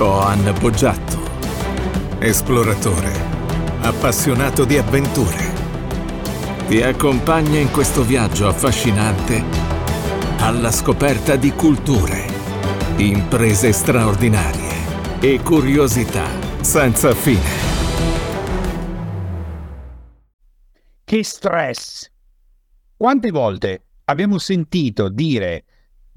Coan Boggiatto, esploratore, appassionato di avventure, ti accompagna in questo viaggio affascinante alla scoperta di culture, imprese straordinarie e curiosità senza fine. Che stress! Quante volte abbiamo sentito dire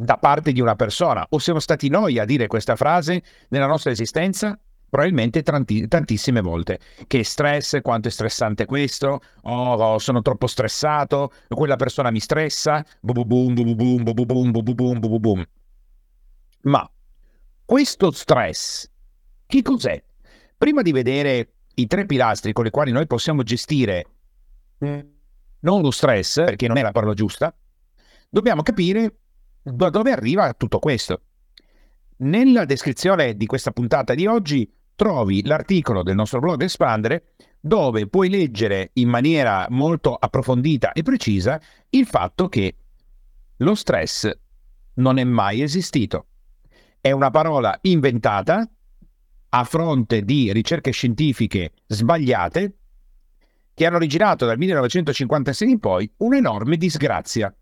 da parte di una persona o siamo stati noi a dire questa frase nella nostra esistenza? Probabilmente tanti, tantissime volte. Che stress, quanto è stressante questo, oh, oh sono troppo stressato, quella persona mi stressa, boom boom boom boom boom boom boom boom boom. Ma questo stress, che cos'è? Prima di vedere i tre pilastri con i quali noi possiamo gestire non lo stress, perché non è la parola giusta, dobbiamo capire da dove arriva tutto questo? Nella descrizione di questa puntata di oggi trovi l'articolo del nostro blog Espandere dove puoi leggere in maniera molto approfondita e precisa il fatto che lo stress non è mai esistito. È una parola inventata a fronte di ricerche scientifiche sbagliate che hanno originato dal 1956 in poi un'enorme disgrazia.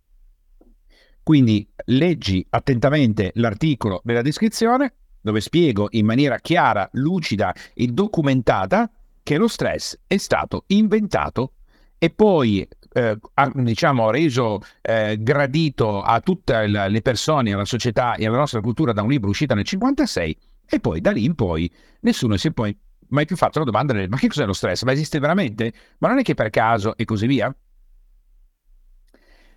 Quindi leggi attentamente l'articolo nella descrizione dove spiego in maniera chiara, lucida e documentata che lo stress è stato inventato e poi eh, diciamo reso eh, gradito a tutte le persone, alla società e alla nostra cultura da un libro uscito nel 1956 e poi da lì in poi nessuno si è poi mai più fatto la domanda del ma che cos'è lo stress? Ma esiste veramente? Ma non è che per caso e così via?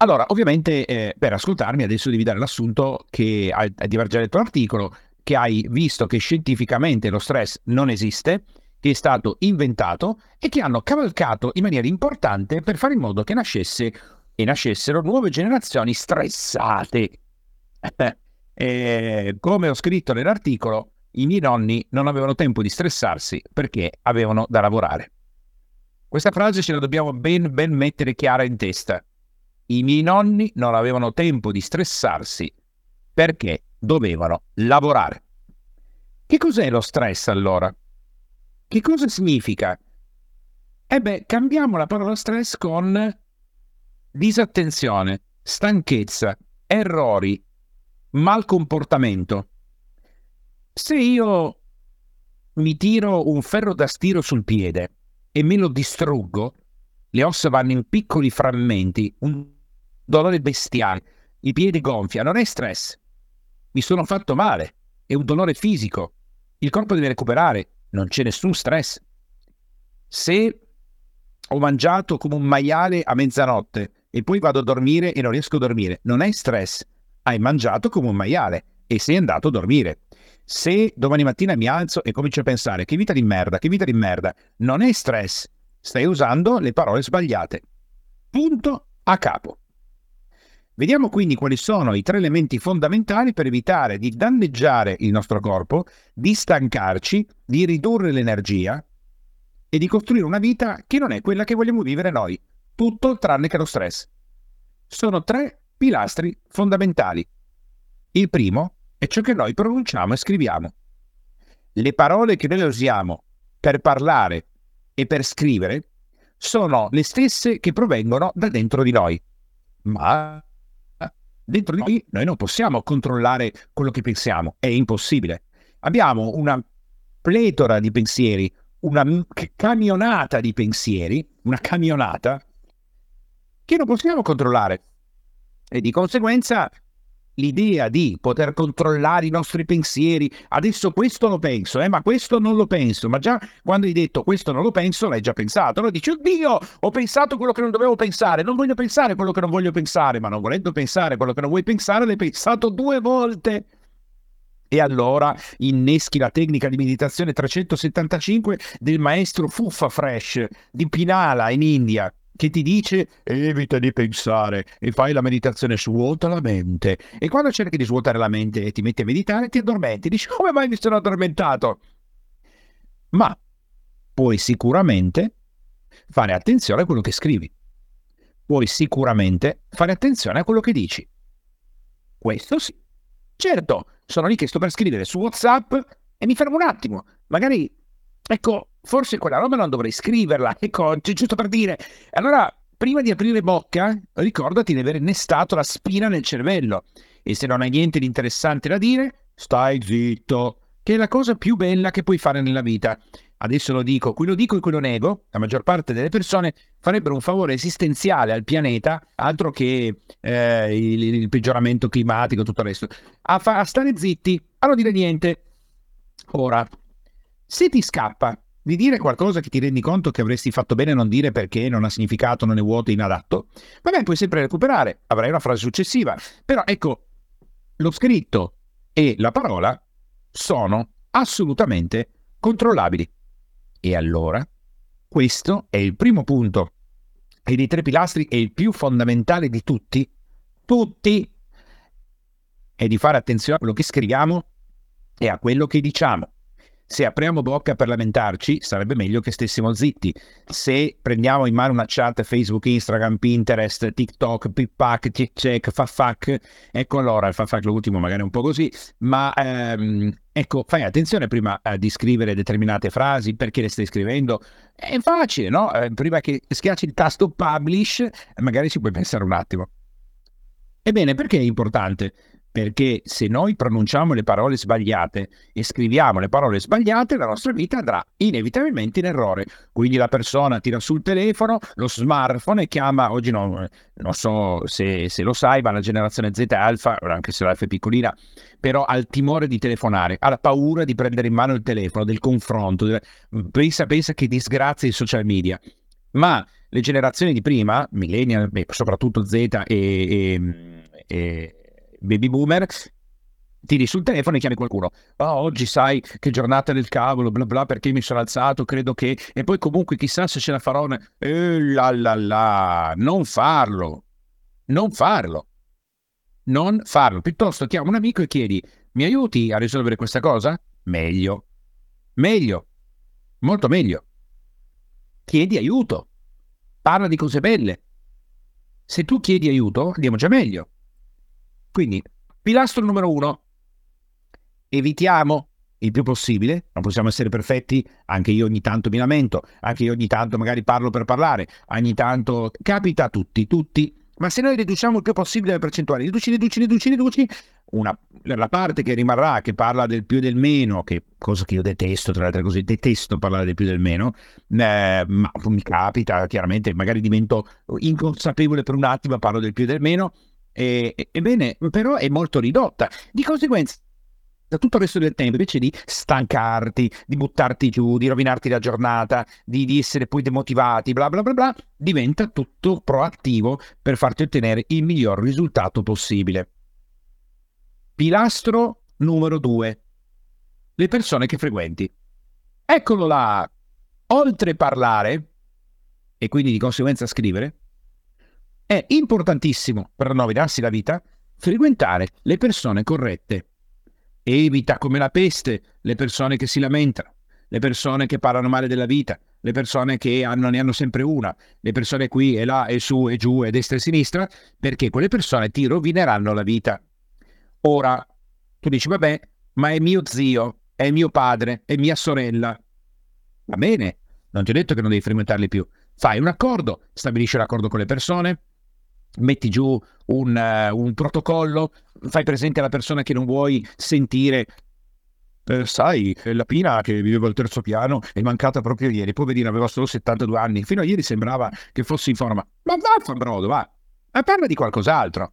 Allora, ovviamente eh, per ascoltarmi adesso devi dare l'assunto che hai, di aver già letto l'articolo, che hai visto che scientificamente lo stress non esiste, che è stato inventato e che hanno cavalcato in maniera importante per fare in modo che nascesse e nascessero nuove generazioni stressate. e, come ho scritto nell'articolo, i miei nonni non avevano tempo di stressarsi perché avevano da lavorare. Questa frase ce la dobbiamo ben, ben mettere chiara in testa i miei nonni non avevano tempo di stressarsi perché dovevano lavorare. Che cos'è lo stress allora? Che cosa significa? E beh, cambiamo la parola stress con disattenzione, stanchezza, errori, malcomportamento. Se io mi tiro un ferro da stiro sul piede e me lo distruggo, le ossa vanno in piccoli frammenti, un dolore bestiale, i piedi gonfia, non è stress. Mi sono fatto male, è un dolore fisico. Il corpo deve recuperare, non c'è nessun stress. Se ho mangiato come un maiale a mezzanotte e poi vado a dormire e non riesco a dormire, non è stress. Hai mangiato come un maiale e sei andato a dormire. Se domani mattina mi alzo e comincio a pensare che vita di merda, che vita di merda, non è stress. Stai usando le parole sbagliate. Punto a capo. Vediamo quindi quali sono i tre elementi fondamentali per evitare di danneggiare il nostro corpo, di stancarci, di ridurre l'energia e di costruire una vita che non è quella che vogliamo vivere noi, tutto tranne che lo stress. Sono tre pilastri fondamentali. Il primo è ciò che noi pronunciamo e scriviamo. Le parole che noi usiamo per parlare e per scrivere sono le stesse che provengono da dentro di noi. Ma Dentro di noi noi non possiamo controllare quello che pensiamo, è impossibile. Abbiamo una pletora di pensieri, una camionata di pensieri, una camionata che non possiamo controllare. E di conseguenza l'idea di poter controllare i nostri pensieri, adesso questo lo penso, eh, ma questo non lo penso, ma già quando hai detto questo non lo penso, l'hai già pensato. Allora dici, oddio, ho pensato quello che non dovevo pensare, non voglio pensare quello che non voglio pensare, ma non volendo pensare quello che non vuoi pensare, l'hai pensato due volte. E allora inneschi la tecnica di meditazione 375 del maestro Fuffa Fresh di Pinala in India, che ti dice evita di pensare e fai la meditazione, svuota la mente. E quando cerchi di svuotare la mente e ti metti a meditare, ti addormenti. Dici come mai mi sono addormentato? Ma puoi sicuramente fare attenzione a quello che scrivi. Puoi sicuramente fare attenzione a quello che dici. Questo sì. Certo, sono lì che sto per scrivere su WhatsApp e mi fermo un attimo. Magari, ecco, forse quella roba non dovrei scriverla, ecco, giusto per dire. Allora, prima di aprire bocca, ricordati di aver innestato la spina nel cervello. E se non hai niente di interessante da dire, stai zitto, che è la cosa più bella che puoi fare nella vita. Adesso lo dico, qui lo dico e qui lo nego, la maggior parte delle persone farebbero un favore esistenziale al pianeta, altro che eh, il, il, peggioramento climatico e tutto il resto, a, fa- a stare zitti, a non dire niente. Ora, se ti scappa di dire qualcosa che ti rendi conto che avresti fatto bene a non dire perché non ha significato, non è vuoto, inadatto, vabbè, puoi sempre recuperare, avrai una frase successiva. Però ecco, lo scritto e la parola sono assolutamente controllabili. E allora, questo è il primo punto e dei tre pilastri è il più fondamentale di tutti, tutti, è di fare attenzione a quello che scriviamo e a quello che diciamo. Se apriamo bocca per lamentarci, sarebbe meglio che stessimo zitti. Se prendiamo in mano una chat Facebook, Instagram, Pinterest, TikTok, Pippac, Check, Fafac, ecco allora, il Fafac l'ultimo magari un po' così, ma ehm, ecco, fai attenzione prima eh, di scrivere determinate frasi, perché le stai scrivendo. È facile, no? Eh, prima che schiacci il tasto Publish, magari ci puoi pensare un attimo. Ebbene, perché è importante? Perché se noi pronunciamo le parole sbagliate e scriviamo le parole sbagliate, la nostra vita andrà inevitabilmente in errore. Quindi la persona tira sul telefono, lo smartphone e chiama, oggi no, non so se, se, lo sai, ma la generazione Z alfa, anche se l'alfa è piccolina, però ha il timore di telefonare, ha la paura di prendere in mano il telefono, del confronto, pensa, pensa che disgrazia i social media. Ma le generazioni di prima, millennial, soprattutto Z e, e, e baby boomer, tiri sul telefono e chiami qualcuno. Ah, oggi sai che giornata del cavolo, bla bla, perché mi sono alzato, credo che... E poi comunque chissà se ce la farò... Eh, la la la, non farlo. Non farlo. Non farlo. Piuttosto chiama un amico e chiedi, mi aiuti a risolvere questa cosa? Meglio. Meglio. Molto meglio. Chiedi aiuto. Parla di cose belle. Se tu chiedi aiuto, andiamo già meglio. Quindi, pilastro numero uno, evitiamo il più possibile, non possiamo essere perfetti, anche io ogni tanto mi lamento, anche io ogni tanto magari parlo per parlare, ogni tanto capita a tutti, tutti, ma se noi riduciamo il più possibile le percentuali, riduci, riduci, riduci, riduci, una, la parte che rimarrà, che parla del più e del meno, che cosa che io detesto, tra le altre cose, detesto parlare del più e del meno, eh, ma mi capita, chiaramente, magari divento inconsapevole per un attimo, parlo del più e del meno, e, ebbene, però è molto ridotta. Di conseguenza, da tutto il resto del tempo, invece di stancarti, di buttarti giù, di rovinarti la giornata, di, di essere poi demotivati, bla bla bla bla, diventa tutto proattivo per farti ottenere il miglior risultato possibile. Pilastro numero due. Le persone che frequenti. Eccolo là. Oltre parlare, e quindi di conseguenza scrivere, è importantissimo per rovinarsi la vita frequentare le persone corrette. Evita come la peste le persone che si lamentano, le persone che parlano male della vita, le persone che hanno, ne hanno sempre una, le persone qui e là e su e giù e destra e sinistra, perché quelle persone ti rovineranno la vita. Ora, tu dici, vabbè, ma è mio zio, è mio padre, è mia sorella. Va bene, non ti ho detto che non devi frequentarli più. Fai un accordo, stabilisci l'accordo con le persone, metti giù un, uh, un, protocollo, fai presente alla persona che non vuoi sentire. Eh, sai, la Pina che viveva al terzo piano è mancata proprio ieri, poverina, aveva solo 72 anni, fino a ieri sembrava che fosse in forma. Ma va, brodo, va, ma parla di qualcos'altro.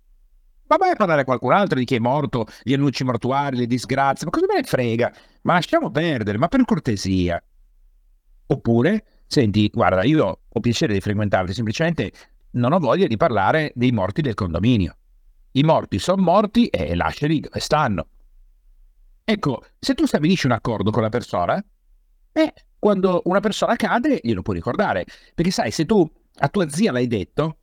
Ma vai a parlare a qualcun altro di chi è morto, gli annunci mortuari, le disgrazie, ma cosa me ne frega? Ma lasciamo perdere, ma per cortesia. Oppure, senti, guarda, io ho piacere di frequentarti, semplicemente non ho voglia di parlare dei morti del condominio. I morti sono morti e lasciali dove stanno. Ecco, se tu stabilisci un accordo con la persona, eh, quando una persona cade glielo puoi ricordare. Perché sai, se tu a tua zia l'hai detto,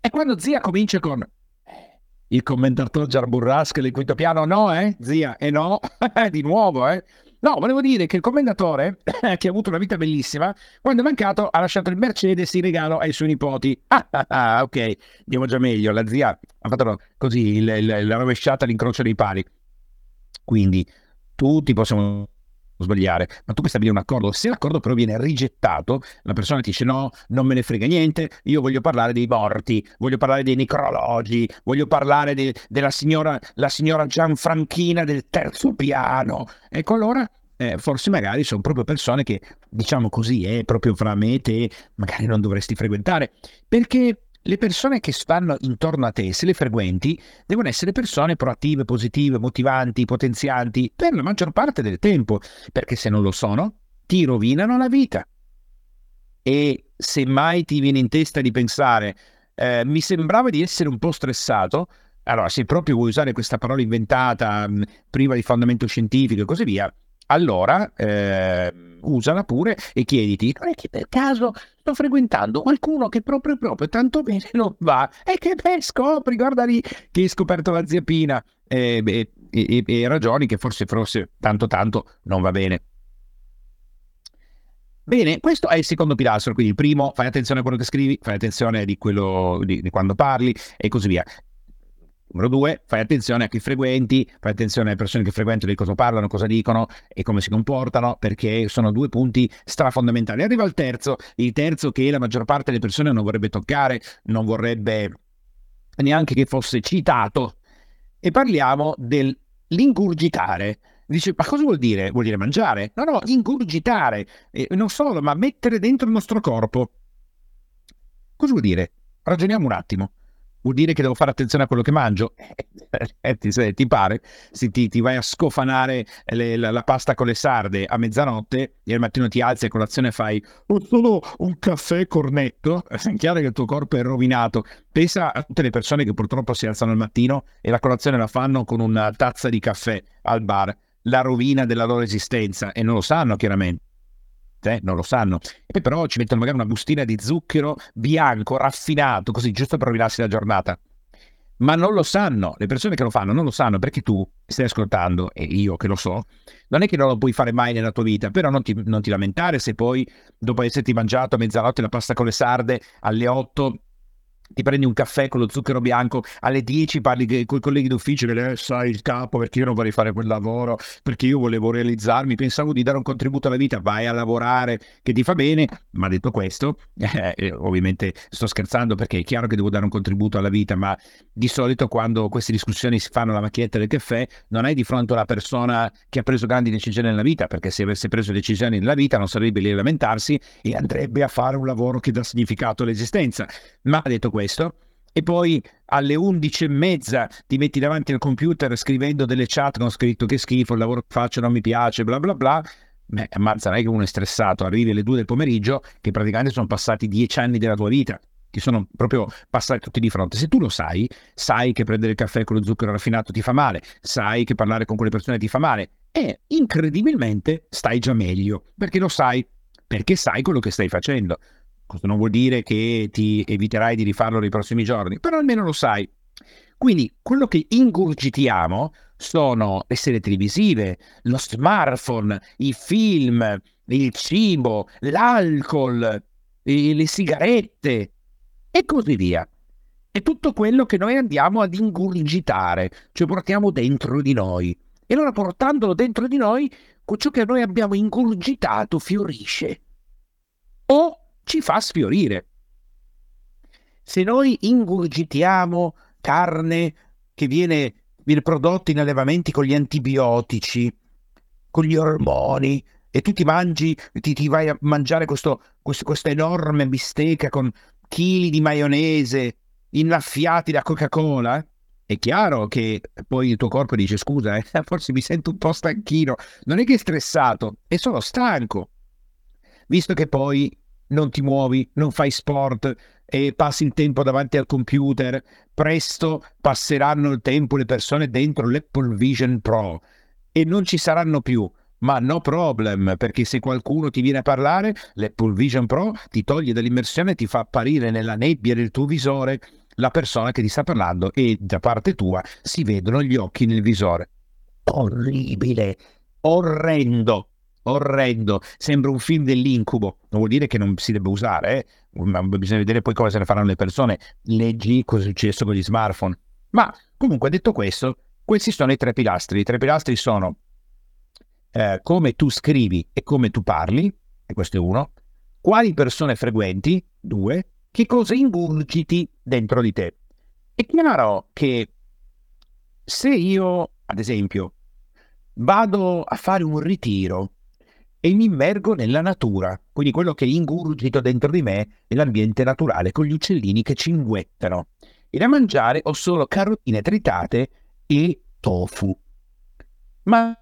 e quando zia comincia con eh, il commentatore Giarburrasca del quinto piano, no, eh, zia, e eh no, di nuovo, eh. No, volevo dire che il commendatore, che ha avuto una vita bellissima, quando è mancato ha lasciato il Mercedes in regalo ai suoi nipoti. Ah, ah, ah ok, andiamo già meglio. La zia ha fatto così il, il, la rovesciata all'incrocio dei pali. Quindi tutti possiamo sbagliare, ma tu puoi stabilire un accordo. Se l'accordo però viene rigettato, la persona ti dice no, non me ne frega niente, io voglio parlare dei morti, voglio parlare dei necrologi, voglio parlare de- della signora, la signora Gianfranchina del terzo piano. Ecco allora eh, forse magari sono proprio persone che, diciamo così, è eh, proprio fra me e te, magari non dovresti frequentare, perché le persone che stanno intorno a te, se le frequenti, devono essere persone proattive, positive, motivanti, potenzianti per la maggior parte del tempo, perché se non lo sono, ti rovinano la vita. E se mai ti viene in testa di pensare, eh, mi sembrava di essere un po' stressato, allora se proprio vuoi usare questa parola inventata, mh, priva di fondamento scientifico e così via, allora eh, usala pure e chiediti, non è che per caso sto frequentando qualcuno che proprio proprio tanto bene non va e che beh scopri, guarda lì che hai scoperto la zia Pina e, e, e, e ragioni che forse forse tanto tanto non va bene. Bene, questo è il secondo pilastro, quindi il primo, fai attenzione a quello che scrivi, fai attenzione di quello di, di quando parli e così via. Numero due, fai attenzione a chi frequenti, fai attenzione alle persone che frequentano, di cosa parlano, cosa dicono e come si comportano, perché sono due punti strafondamentali. Arriva il terzo, il terzo che la maggior parte delle persone non vorrebbe toccare, non vorrebbe neanche che fosse citato, e parliamo dell'ingurgitare. Dice, ma cosa vuol dire? Vuol dire mangiare? No, no, ingurgitare. E non solo, ma mettere dentro il nostro corpo. Cosa vuol dire? Ragioniamo un attimo vuol dire che devo fare attenzione a quello che mangio. Eh, ti, ti, pare? Se ti, ti, vai a scofanare le, la, la, pasta con le sarde a mezzanotte e al mattino ti alzi a colazione e fai oh, solo un caffè cornetto, è chiaro che il tuo corpo è rovinato. Pensa a tutte le persone che purtroppo si alzano al mattino e la colazione la fanno con una tazza di caffè al bar, la rovina della loro esistenza e non lo sanno chiaramente eh, non lo sanno. E poi però ci mettono magari una bustina di zucchero bianco, raffinato, così giusto per rovinarsi la giornata. Ma non lo sanno, le persone che lo fanno non lo sanno perché tu stai ascoltando, e io che lo so, non è che non lo puoi fare mai nella tua vita, però non ti, non ti lamentare se poi dopo esserti mangiato a mezzanotte la pasta con le sarde alle 8 ti prendi un caffè con lo zucchero bianco, alle 10 parli con i colleghi d'ufficio che eh, sai il capo perché io non vorrei fare quel lavoro, perché io volevo realizzarmi, pensavo di dare un contributo alla vita, vai a lavorare che ti fa bene, ma detto questo, eh, ovviamente sto scherzando perché è chiaro che devo dare un contributo alla vita, ma di solito quando queste discussioni si fanno alla macchinetta del caffè non hai di fronte una persona che ha preso grandi decisioni nella vita, perché se avesse preso decisioni nella vita non sarebbe lì a lamentarsi e andrebbe a fare un lavoro che dà significato all'esistenza. Ma detto questo, e poi alle 11 e mezza ti metti davanti al computer scrivendo delle chat con scritto che schifo, il lavoro che faccio non mi piace, bla bla bla, beh, ammazza, non è che uno è stressato, arrivi alle 2 del pomeriggio, che praticamente sono passati 10 anni della tua vita, ti sono proprio passati tutti di fronte. Se tu lo sai, sai che prendere il caffè con lo zucchero raffinato ti fa male, sai che parlare con quelle persone ti fa male e incredibilmente stai già meglio, perché lo sai, perché sai quello che stai facendo. Questo non vuol dire che ti eviterai di rifarlo nei prossimi giorni, però almeno lo sai. Quindi quello che ingurgitiamo sono le serie televisive, lo smartphone, i film, il cibo, l'alcol, le sigarette e così via. È tutto quello che noi andiamo ad ingurgitare, cioè portiamo dentro di noi. E allora portandolo dentro di noi, ciò che noi abbiamo ingurgitato fiorisce. O ci fa sfiorire. Se noi ingurgitiamo carne che viene, viene prodotta in allevamenti con gli antibiotici, con gli ormoni, e tu ti mangi, ti, ti vai a mangiare questo, questo, questa enorme bistecca con chili di maionese innaffiati da Coca-Cola, è chiaro che poi il tuo corpo dice scusa, eh, forse mi sento un po' stanchino, non è che è stressato, è solo stanco. Visto che poi non ti muovi, non fai sport e passi il tempo davanti al computer, presto passeranno il tempo le persone dentro l'Apple Vision Pro e non ci saranno più. Ma no problem, perché se qualcuno ti viene a parlare, l'Apple Vision Pro ti toglie dall'immersione e ti fa apparire nella nebbia del tuo visore la persona che ti sta parlando e da parte tua si vedono gli occhi nel visore. Orribile, orrendo orrendo, sembra un film dell'incubo, non vuol dire che non si debba usare, eh? ma bisogna vedere poi cosa se ne faranno le persone, leggi cosa è successo con gli smartphone. Ma comunque detto questo, questi sono i tre pilastri, i tre pilastri sono eh, come tu scrivi e come tu parli, e questo è uno, quali persone frequenti, due, che cosa ingurgiti dentro di te. È chiaro che se io, ad esempio, vado a fare un ritiro e mi immergo nella natura, quindi quello che ingurgito dentro di me è l'ambiente naturale con gli uccellini che cinguettano. E da mangiare ho solo carotine tritate e tofu. Ma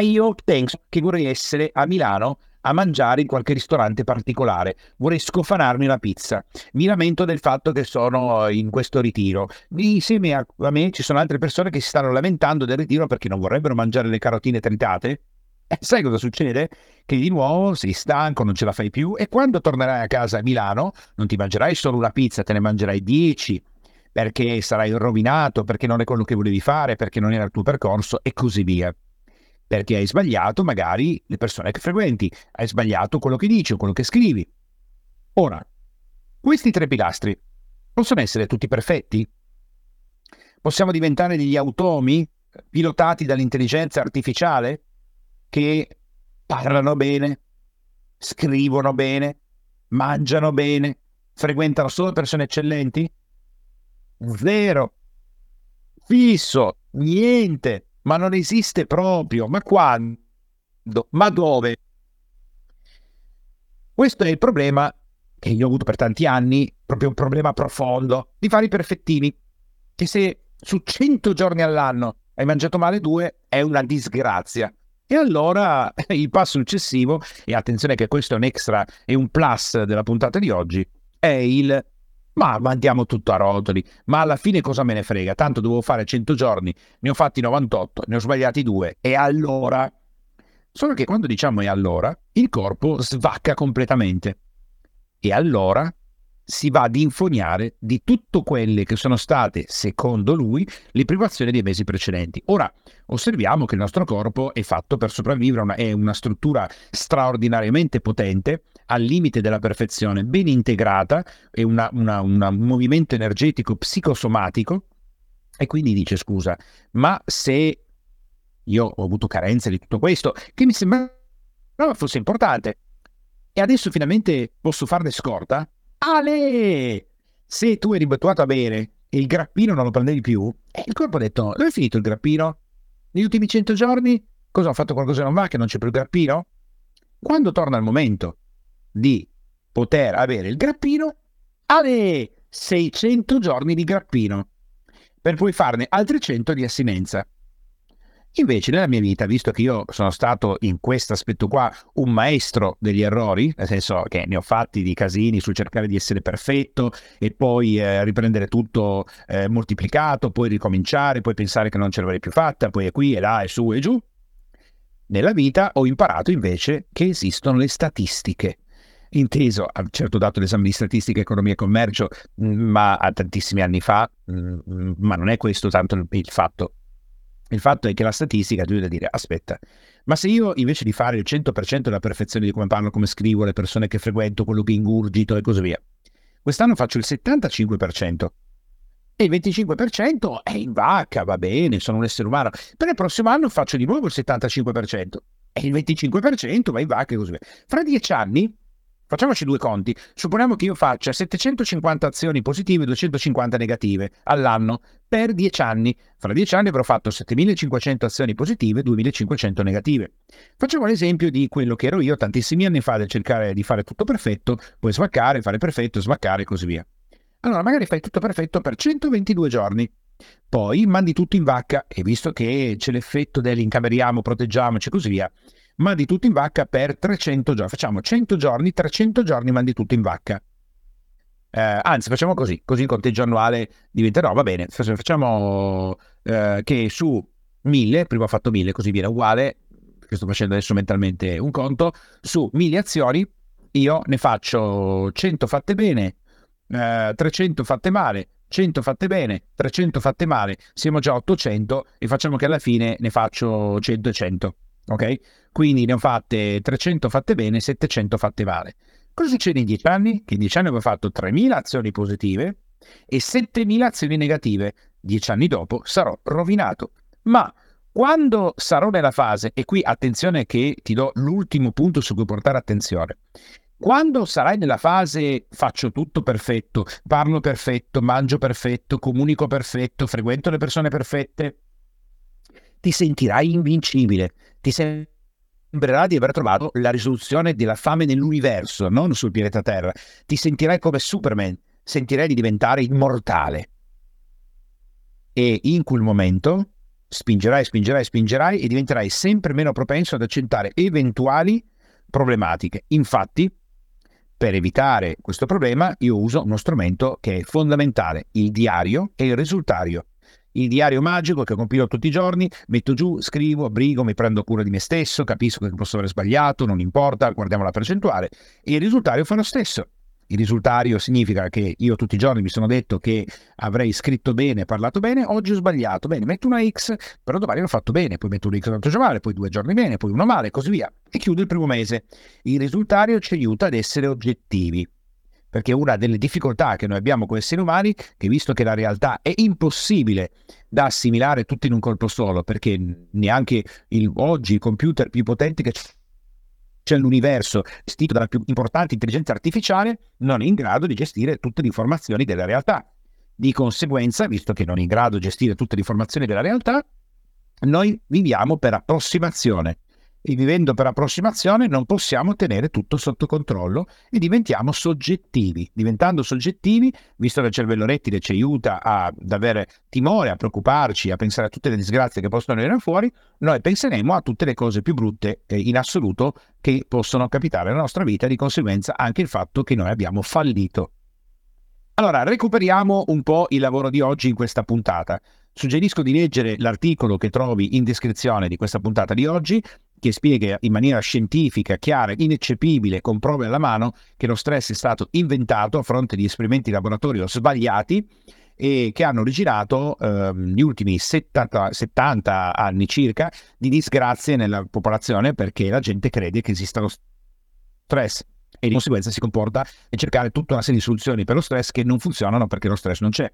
io penso che vorrei essere a Milano a mangiare in qualche ristorante particolare. Vorrei scofanarmi una pizza. Mi lamento del fatto che sono in questo ritiro. Insieme a, me ci sono altre persone che si stanno lamentando del ritiro perché non vorrebbero mangiare le carotine tritate. E sai cosa succede? Che di nuovo sei stanco, non ce la fai più e quando tornerai a casa a Milano non ti mangerai solo una pizza, te ne mangerai dieci perché sarai rovinato, perché non è quello che volevi fare, perché non era il tuo percorso e così via perché hai sbagliato magari le persone che frequenti, hai sbagliato quello che dici o quello che scrivi. Ora, questi tre pilastri possono essere tutti perfetti? Possiamo diventare degli automi pilotati dall'intelligenza artificiale che parlano bene, scrivono bene, mangiano bene, frequentano solo persone eccellenti? Zero. Fisso, niente ma non esiste proprio. Ma quando? Ma dove? Questo è il problema che io ho avuto per tanti anni, proprio un problema profondo, di fare i perfettini. Che se su 100 giorni all'anno hai mangiato male due, è una disgrazia. E allora il passo successivo, e attenzione che questo è un extra e un plus della puntata di oggi, è il ma mandiamo tutto a rotoli, ma alla fine cosa me ne frega? Tanto dovevo fare 100 giorni, ne ho fatti 98, ne ho sbagliati due e allora... Solo che quando diciamo e allora, il corpo svacca completamente. E allora si va ad infoniare di tutte quelle che sono state, secondo lui, le privazioni dei mesi precedenti. Ora, osserviamo che il nostro corpo è fatto per sopravvivere, una, è una struttura straordinariamente potente, al limite della perfezione, ben integrata, è una, una, un movimento energetico psicosomatico, e quindi dice, scusa, ma se io ho avuto carenze di tutto questo, che mi sembrava fosse importante, e adesso finalmente posso farne scorta, Ale! Se tu eri abituato a bere e il grappino non lo prendevi più, e il corpo ha detto, dove è finito il grappino? Negli ultimi 100 giorni? Cosa ho fatto qualcosa non va, che non c'è più il grappino? Quando torna il momento di poter avere il grappino, Ale! 600 giorni di grappino, per poi farne altri 100 di assinenza. Invece nella mia vita, visto che io sono stato in questo aspetto qua un maestro degli errori, nel senso che ne ho fatti di casini sul cercare di essere perfetto e poi eh, riprendere tutto eh, moltiplicato, poi ricominciare, poi pensare che non ce l'avrei più fatta, poi è qui e là e su e giù. Nella vita ho imparato invece che esistono le statistiche inteso a un certo dato l'esame di statistica, economia e commercio, mm, ma tantissimi anni fa, mm, ma non è questo tanto il fatto. Il fatto è che la statistica ti deve dire, aspetta, ma se io invece di fare il 100% della perfezione di come parlo, come scrivo, le persone che frequento, quello che ingurgito e così via, quest'anno faccio il 75% e il 25% è in vacca, va bene, sono un essere umano, per il prossimo anno faccio di nuovo il 75% e il 25% va in vacca e così via. Fra dieci anni Facciamoci due conti. Supponiamo che io faccia 750 azioni positive e 250 negative all'anno per 10 anni. Fra 10 anni avrò fatto 7500 azioni positive e 2500 negative. Facciamo l'esempio di quello che ero io tantissimi anni fa del cercare di fare tutto perfetto, poi svaccare, fare perfetto, svaccare e così via. Allora magari fai tutto perfetto per 122 giorni. Poi mandi tutto in vacca e visto che c'è l'effetto dell'incameriamo, proteggiamoci e così via, mandi tutto in vacca per 300 giorni. Facciamo 100 giorni, 300 giorni mandi tutto in vacca. Eh, anzi, facciamo così, così il conteggio annuale diventerà, va bene, facciamo eh, che su 1000, prima ho fatto 1000, così viene uguale, che sto facendo adesso mentalmente un conto, su 1000 azioni io ne faccio 100 fatte bene, eh, 300 fatte male, 100 fatte bene, 300 fatte male, siamo già a 800 e facciamo che alla fine ne faccio 100 e 100 ok? Quindi ne ho fatte 300 fatte bene, 700 fatte male. Cosa succede in 10 anni? Che in 10 anni avevo fatto 3.000 azioni positive e 7.000 azioni negative. 10 anni dopo sarò rovinato. Ma Quando sarò nella fase, e qui attenzione che ti do l'ultimo punto su cui portare attenzione, quando sarai nella fase faccio tutto perfetto, parlo perfetto, mangio perfetto, comunico perfetto, frequento le persone perfette, ti sentirai invincibile, ti sembrerà di aver trovato la risoluzione della fame nell'universo, non sul pianeta Terra, ti sentirai come Superman, sentirai di diventare immortale. E in quel momento spingerai, spingerai, spingerai e diventerai sempre meno propenso ad accettare eventuali problematiche. Infatti, per evitare questo problema, io uso uno strumento che è fondamentale, il diario e il risultario. Il diario magico che compilo tutti i giorni, metto giù, scrivo, abrigo, mi prendo cura di me stesso, capisco che posso aver sbagliato, non importa, guardiamo la percentuale e il risultario fa lo stesso. Il risultario significa che io tutti i giorni mi sono detto che avrei scritto bene, parlato bene, oggi ho sbagliato. Bene, metto una X, però domani l'ho fatto bene, poi metto un X altro giorno male, poi due giorni bene, poi uno male, così via. E chiudo il primo mese. Il risultario ci aiuta ad essere oggettivi. Perché una delle difficoltà che noi abbiamo come esseri umani, che visto che la realtà è impossibile da assimilare tutto in un colpo solo, perché neanche il, oggi i computer più potenti che cioè l'universo gestito dalla più importante intelligenza artificiale, non è in grado di gestire tutte le informazioni della realtà. Di conseguenza, visto che non è in grado di gestire tutte le informazioni della realtà, noi viviamo per approssimazione e vivendo per approssimazione non possiamo tenere tutto sotto controllo e diventiamo soggettivi. Diventando soggettivi, visto che il cervello rettile ci aiuta ad avere timore, a preoccuparci, a pensare a tutte le disgrazie che possono venire fuori, noi penseremo a tutte le cose più brutte eh, in assoluto che possono capitare nella nostra vita, di conseguenza anche il fatto che noi abbiamo fallito. Allora, recuperiamo un po' il lavoro di oggi in questa puntata. Suggerisco di leggere l'articolo che trovi in descrizione di questa puntata di oggi, che spiega in maniera scientifica, chiara, ineccepibile, con prove alla mano, che lo stress è stato inventato a fronte di esperimenti laboratorio sbagliati e che hanno originato ehm, gli ultimi 70, 70 anni circa di disgrazie nella popolazione perché la gente crede che esista lo stress e di conseguenza si comporta a cercare tutta una serie di soluzioni per lo stress che non funzionano perché lo stress non c'è.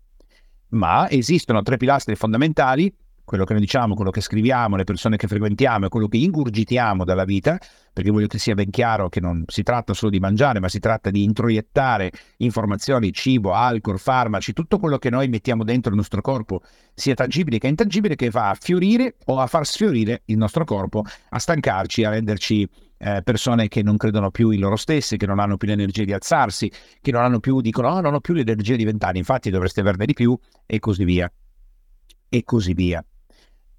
Ma esistono tre pilastri fondamentali quello che noi diciamo, quello che scriviamo, le persone che frequentiamo e quello che ingurgitiamo dalla vita, perché voglio che sia ben chiaro che non si tratta solo di mangiare, ma si tratta di introiettare informazioni, cibo, alcol, farmaci, tutto quello che noi mettiamo dentro il nostro corpo, sia tangibile che intangibile, che va a fiorire o a far sfiorire il nostro corpo, a stancarci, a renderci eh, persone che non credono più in loro stessi, che non hanno più l'energia di alzarsi, che non hanno più, dicono, oh, non ho più l'energia di vent'anni, infatti dovreste averne di più, e così via. E così via.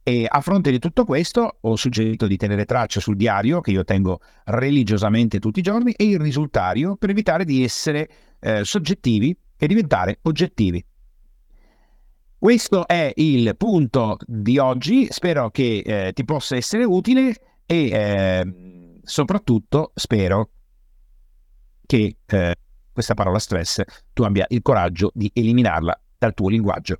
E a fronte di tutto questo ho suggerito di tenere traccia sul diario che io tengo religiosamente tutti i giorni e il risultario per evitare di essere eh, soggettivi e diventare oggettivi. Questo è il punto di oggi, spero che eh, ti possa essere utile e eh, soprattutto spero che eh, questa parola stress tu abbia il coraggio di eliminarla dal tuo linguaggio.